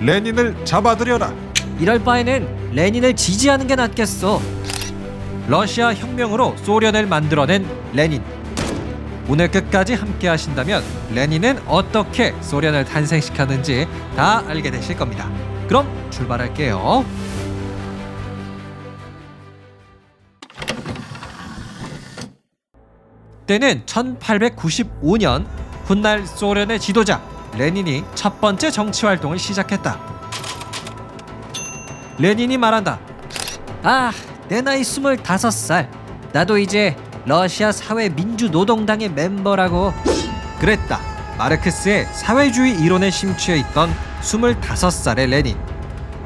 레닌을 잡아들여라. 이럴 바에는 레닌을 지지하는 게 낫겠어. 러시아 혁명으로 소련을 만들어낸 레닌. 오늘 끝까지 함께 하신다면 레닌은 어떻게 소련을 탄생시켰는지 다 알게 되실 겁니다. 그럼 출발할게요. 때는 1895년 훗날 소련의 지도자 레닌이 첫 번째 정치 활동을 시작했다. 레닌이 말한다. 아, 내 나이 25살. 나도 이제 러시아 사회 민주노동당의 멤버라고. 그랬다. 마르크스의 사회주의 이론에 심취해 있던 25살의 레닌.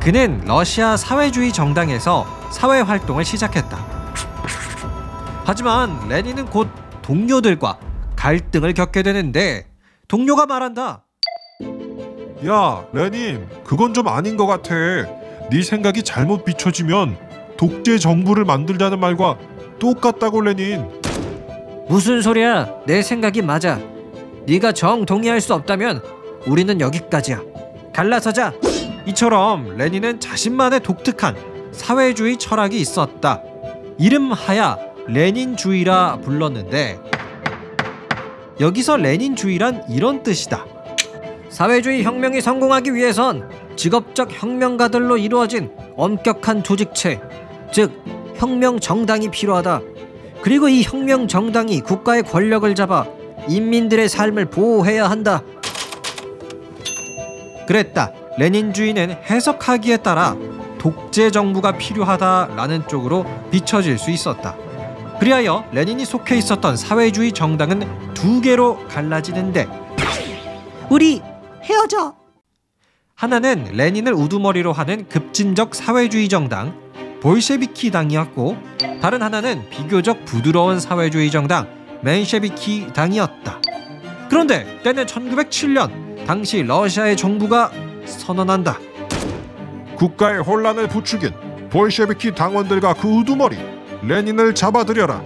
그는 러시아 사회주의 정당에서 사회 활동을 시작했다. 하지만 레닌은 곧 동료들과 갈등을 겪게 되는데 동료가 말한다. 야, 레닌, 그건 좀 아닌 것 같아. 네 생각이 잘못 비춰지면 독재 정부를 만들자는 말과 똑같다고 레닌. 무슨 소리야? 내 생각이 맞아. 네가 정 동의할 수 없다면 우리는 여기까지야. 갈라서자. 이처럼 레닌은 자신만의 독특한 사회주의 철학이 있었다. 이름하야 레닌주의라 불렀는데 여기서 레닌주의란 이런 뜻이다. 사회주의 혁명이 성공하기 위해선 직업적 혁명가들로 이루어진 엄격한 조직체, 즉 혁명 정당이 필요하다. 그리고 이 혁명 정당이 국가의 권력을 잡아 인민들의 삶을 보호해야 한다. 그랬다. 레닌주의는 해석하기에 따라 독재 정부가 필요하다라는 쪽으로 비춰질 수 있었다. 그리하여 레닌이 속해 있었던 사회주의 정당은 두 개로 갈라지는데 우리 헤어져. 하나는 레닌을 우두머리로 하는 급진적 사회주의 정당 볼셰비키 당이었고 다른 하나는 비교적 부드러운 사회주의 정당 맨셰비키 당이었다. 그런데 때는 1907년 당시 러시아의 정부가 선언한다. 국가의 혼란을 부추긴 볼셰비키 당원들과 그 우두머리 레닌을 잡아들여라.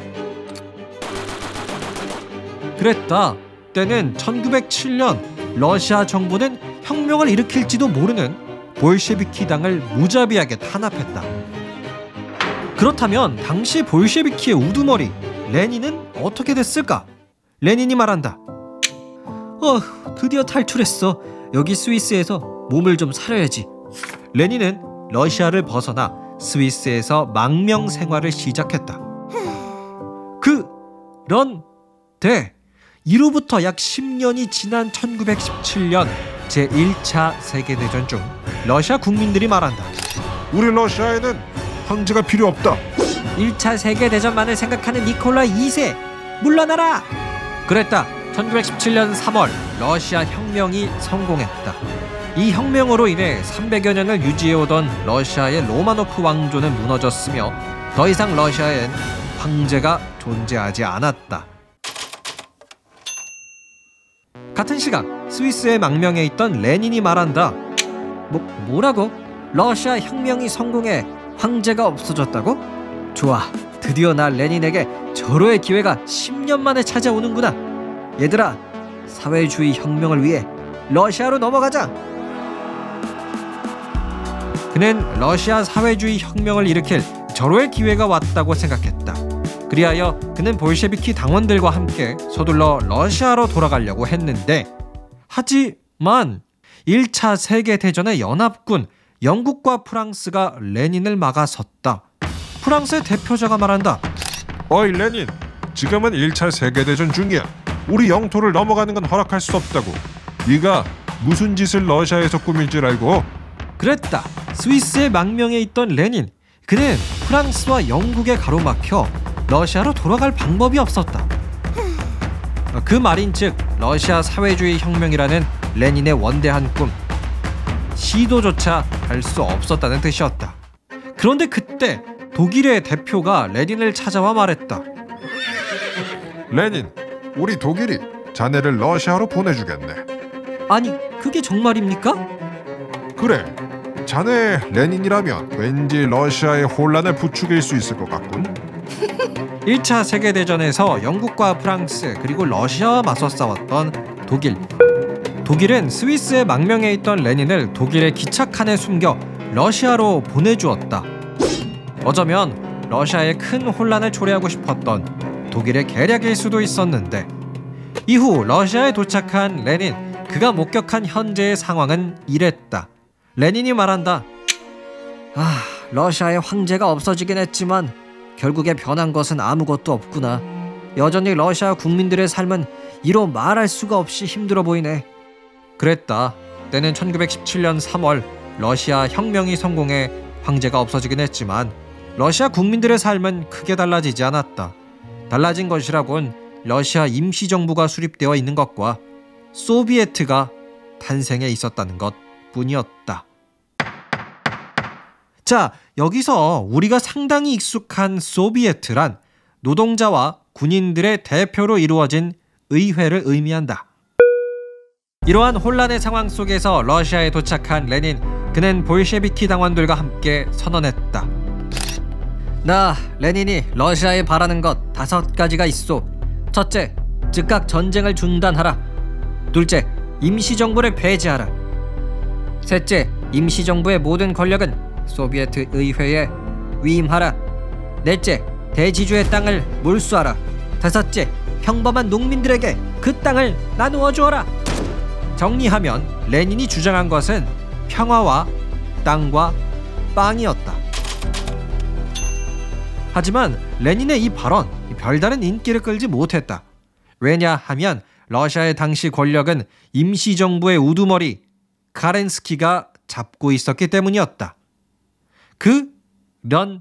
그랬다. 때는 1907년 러시아 정부는 혁명을 일으킬지도 모르는 볼셰비키 당을 무자비하게 탄압했다. 그렇다면 당시 볼셰비키의 우두머리 레닌은 어떻게 됐을까? 레닌이 말한다. 어, 드디어 탈출했어. 여기 스위스에서 몸을 좀 사려야지. 레닌은 러시아를 벗어나 스위스에서 망명 생활을 시작했다. 그런데 이로부터 약 10년이 지난 1917년 제1차 세계대전 중 러시아 국민들이 말한다. 우리 러시아에는 황제가 필요 없다. 1차 세계대전만을 생각하는 니콜라 2세 물러나라! 그랬다. 1917년 3월 러시아 혁명이 성공했다. 이 혁명으로 인해 300여 년을 유지해오던 러시아의 로마노프 왕조는 무너졌으며 더 이상 러시아엔 황제가 존재하지 않았다. 같은 시각 스위스의 망명에 있던 레닌이 말한다. 뭐 뭐라고? 러시아 혁명이 성공해 황제가 없어졌다고? 좋아. 드디어 나 레닌에게 절호의 기회가 10년 만에 찾아오는구나. 얘들아, 사회주의 혁명을 위해 러시아로 넘어가자. 그는 러시아 사회주의 혁명을 일으킬 절호의 기회가 왔다고 생각했다. 그리하여 그는 볼셰비키 당원들과 함께 서둘러 러시아로 돌아가려고 했는데 하지만 1차 세계대전의 연합군 영국과 프랑스가 레닌을 막아섰다. 프랑스의 대표자가 말한다. 어이 레닌, 지금은 1차 세계대전 중이야. 우리 영토를 넘어가는 건 허락할 수 없다고. 네가 무슨 짓을 러시아에서 꾸밀 줄 알고? 그랬다. 스위스의 망명에 있던 레닌. 그는 프랑스와 영국에 가로막혀 러시아로 돌아갈 방법이 없었다. 그 말인즉 러시아 사회주의 혁명이라는 레닌의 원대한 꿈 시도조차 할 수 없었다는 뜻이었다. 그런데 그때 독일의 대표가 레닌을 찾아와 말했다. 레닌, 우리 독일이 자네를 러시아로 보내주겠네. 아니 그게 정말입니까? 그래, 자네 레닌이라면 왠지 러시아의 혼란을 부추길 수 있을 것 같군. 1차 세계대전에서 영국과 프랑스 그리고 러시아와 맞서 싸웠던 독일 독일은 스위스의 망명에 있던 레닌을 독일의 기차칸에 숨겨 러시아로 보내주었다. 어쩌면 러시아에 큰 혼란을 초래하고 싶었던 독일의 계략일 수도 있었는데 이후 러시아에 도착한 레닌 그가 목격한 현재의 상황은 이랬다. 레닌이 말한다. 아, 러시아의 황제가 없어지긴 했지만 결국에 변한 것은 아무것도 없구나. 여전히 러시아 국민들의 삶은 이로 말할 수가 없이 힘들어 보이네. 그랬다. 때는 1917년 3월 러시아 혁명이 성공해 황제가 없어지긴 했지만 러시아 국민들의 삶은 크게 달라지지 않았다. 달라진 것이라곤 러시아 임시정부가 수립되어 있는 것과 소비에트가 탄생해 있었다는 것 뿐이었다. 자, 여기서 우리가 상당히 익숙한 소비에트란 노동자와 군인들의 대표로 이루어진 의회를 의미한다. 이러한 혼란의 상황 속에서 러시아에 도착한 레닌, 그는 볼셰비키 당원들과 함께 선언했다. 나 레닌이 러시아에 바라는 것 다섯 가지가 있소. 첫째, 즉각 전쟁을 중단하라. 둘째, 임시정부를 폐지하라. 셋째, 임시정부의 모든 권력은 소비에트 의회에 위임하라. 넷째, 대지주의 땅을 몰수하라. 다섯째, 평범한 농민들에게 그 땅을 나누어 주어라. 정리하면 레닌이 주장한 것은 평화와 땅과 빵이었다. 하지만 레닌의 이 발언 별다른 인기를 끌지 못했다. 왜냐하면 러시아의 당시 권력은 임시정부의 우두머리 카렌스키가 잡고 있었기 때문이었다. 그런데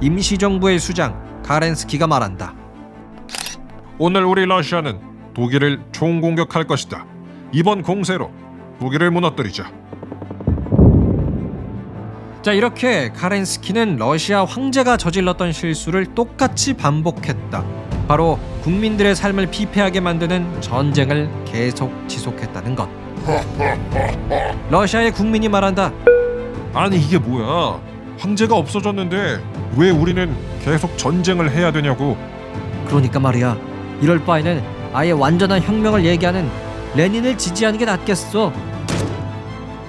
임시정부의 수장 카렌스키가 말한다. 오늘 우리 러시아는 독일을 총공격할 것이다. 이번 공세로 독일을 무너뜨리자. 자 이렇게 카렌스키는 러시아 황제가 저질렀던 실수를 똑같이 반복했다. 바로 국민들의 삶을 피폐하게 만드는 전쟁을 계속 지속했다는 것. 러시아의 국민이 말한다. 아니 이게 뭐야? 황제가 없어졌는데 왜 우리는 계속 전쟁을 해야 되냐고? 그러니까 말이야. 이럴 바에는 아예 완전한 혁명을 얘기하는 레닌을 지지하는 게 낫겠어.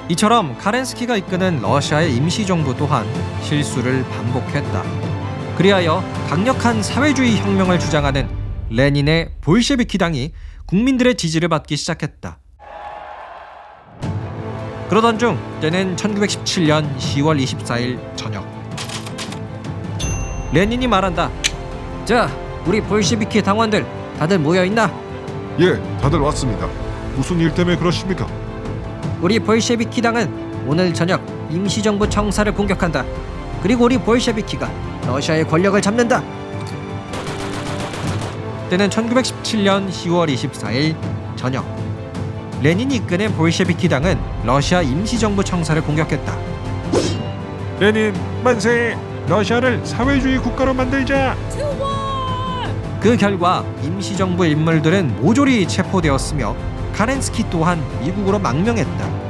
이처럼 카렌스키가 이끄는 러시아의 임시정부 또한 실수를 반복했다. 그리하여 강력한 사회주의 혁명을 주장하는 레닌의 볼셰비키 당이 국민들의 지지를 받기 시작했다. 그러던 중 때는 1917년 10월 24일 저녁. 레닌이 말한다. 자, 우리 볼셰비키 당원들 다들 모여 있나? 예, 다들 왔습니다. 무슨 일 때문에 그러십니까? 우리 볼셰비키 당은 오늘 저녁 임시정부 청사를 공격한다. 그리고 우리 볼셰비키가 러시아의 권력을 잡는다. 때는 1917년 10월 24일 저녁. 레닌이 이끄는 볼셰비키 당은 러시아 임시정부 청사를 공격했다. 레닌 만세! 러시아를 사회주의 국가로 만들자. 그 결과 임시정부 인물들은 모조리 체포되었으며 카렌스키 또한 미국으로 망명했다.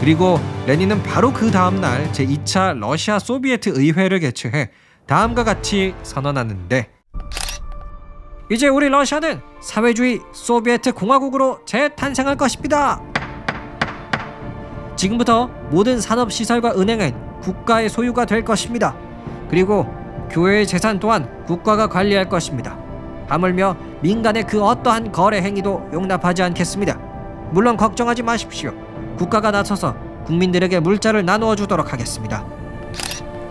그리고 레닌은 바로 그 다음 날 제2차 러시아 소비에트 의회를 개최해 다음과 같이 선언하는데 이제 우리 러시아는 사회주의 소비에트 공화국으로 재탄생할 것입니다. 지금부터 모든 산업 시설과 은행은 국가의 소유가 될 것입니다. 그리고 교회의 재산 또한 국가가 관리할 것입니다. 하물며 민간의 그 어떠한 거래 행위도 용납하지 않겠습니다. 물론 걱정하지 마십시오. 국가가 나서서 국민들에게 물자를 나누어 주도록 하겠습니다.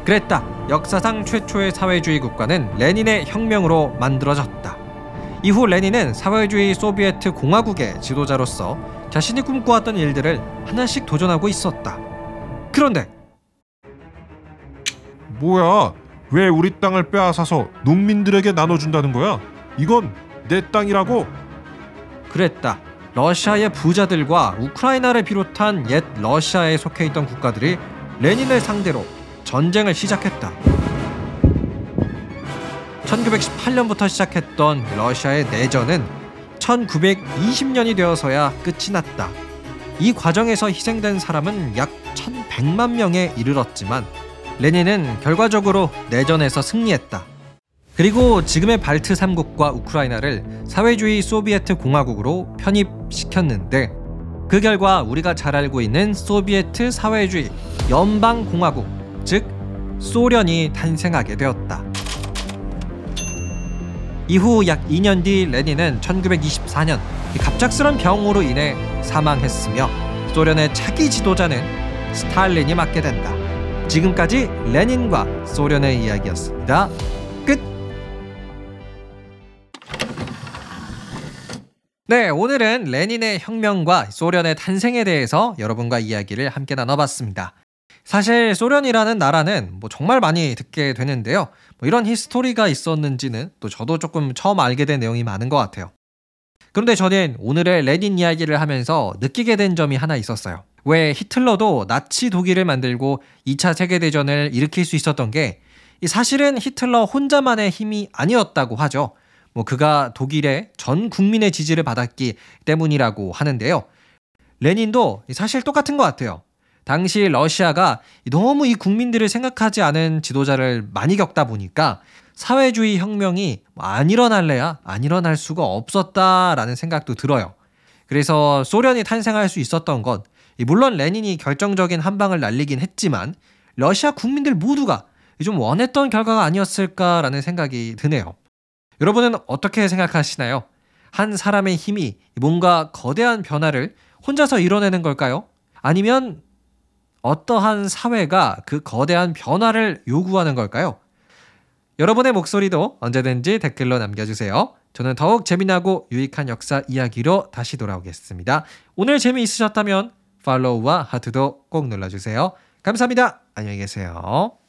그랬다. 역사상 최초의 사회주의 국가는 레닌의 혁명으로 만들어졌다. 이후 레닌은 사회주의 소비에트 공화국의 지도자로서 자신이 꿈꿔왔던 일들을 하나씩 도전하고 있었다. 그런데 뭐야? 왜 우리 땅을 빼앗아서 농민들에게 나눠준다는 거야? 이건 내 땅이라고. 그랬다. 러시아의 부자들과 우크라이나를 비롯한 옛 러시아에 속해 있던 국가들이 레닌을 상대로 전쟁을 시작했다. 1918년부터 시작했던 러시아의 내전은 1920년이 되어서야 끝이 났다. 이 과정에서 희생된 사람은 약 1100만 명에 이르렀지만 레닌은 결과적으로 내전에서 승리했다. 그리고 지금의 발트 3국과 우크라이나를 사회주의 소비에트 공화국으로 편입시켰는데 그 결과 우리가 잘 알고 있는 소비에트 사회주의 연방 공화국, 즉 소련이 탄생하게 되었다. 이후 약 2년 뒤 레닌은 1924년 갑작스런 병으로 인해 사망했으며 소련의 차기 지도자는 스탈린이 맡게 된다. 지금까지 레닌과 소련의 이야기였습니다. 끝. 네, 오늘은 레닌의 혁명과 소련의 탄생에 대해서 여러분과 이야기를 함께 나눠봤습니다. 사실 소련이라는 나라는 뭐 정말 많이 듣게 되는데요. 뭐 이런 히스토리가 있었는지는 또 저도 조금 처음 알게 된 내용이 많은 것 같아요. 그런데 저는 오늘의 레닌 이야기를 하면서 느끼게 된 점이 하나 있었어요. 왜 히틀러도 나치 독일을 만들고 2차 세계대전을 일으킬 수 있었던 게 사실은 히틀러 혼자만의 힘이 아니었다고 하죠. 뭐 그가 독일의 전 국민의 지지를 받았기 때문이라고 하는데요. 레닌도 사실 똑같은 것 같아요. 당시 러시아가 너무 이 국민들을 생각하지 않은 지도자를 많이 겪다 보니까 사회주의 혁명이 안 일어날래야 안 일어날 수가 없었다라는 생각도 들어요. 그래서 소련이 탄생할 수 있었던 건 물론 레닌이 결정적인 한 방을 날리긴 했지만 러시아 국민들 모두가 좀 원했던 결과가 아니었을까라는 생각이 드네요. 여러분은 어떻게 생각하시나요? 한 사람의 힘이 뭔가 거대한 변화를 혼자서 이뤄내는 걸까요? 아니면 어떠한 사회가 그 거대한 변화를 요구하는 걸까요? 여러분의 목소리도 언제든지 댓글로 남겨주세요. 저는 더욱 재미나고 유익한 역사 이야기로 다시 돌아오겠습니다. 오늘 재미있으셨다면 팔로우와 하트도 꼭 눌러주세요. 감사합니다. 안녕히 계세요.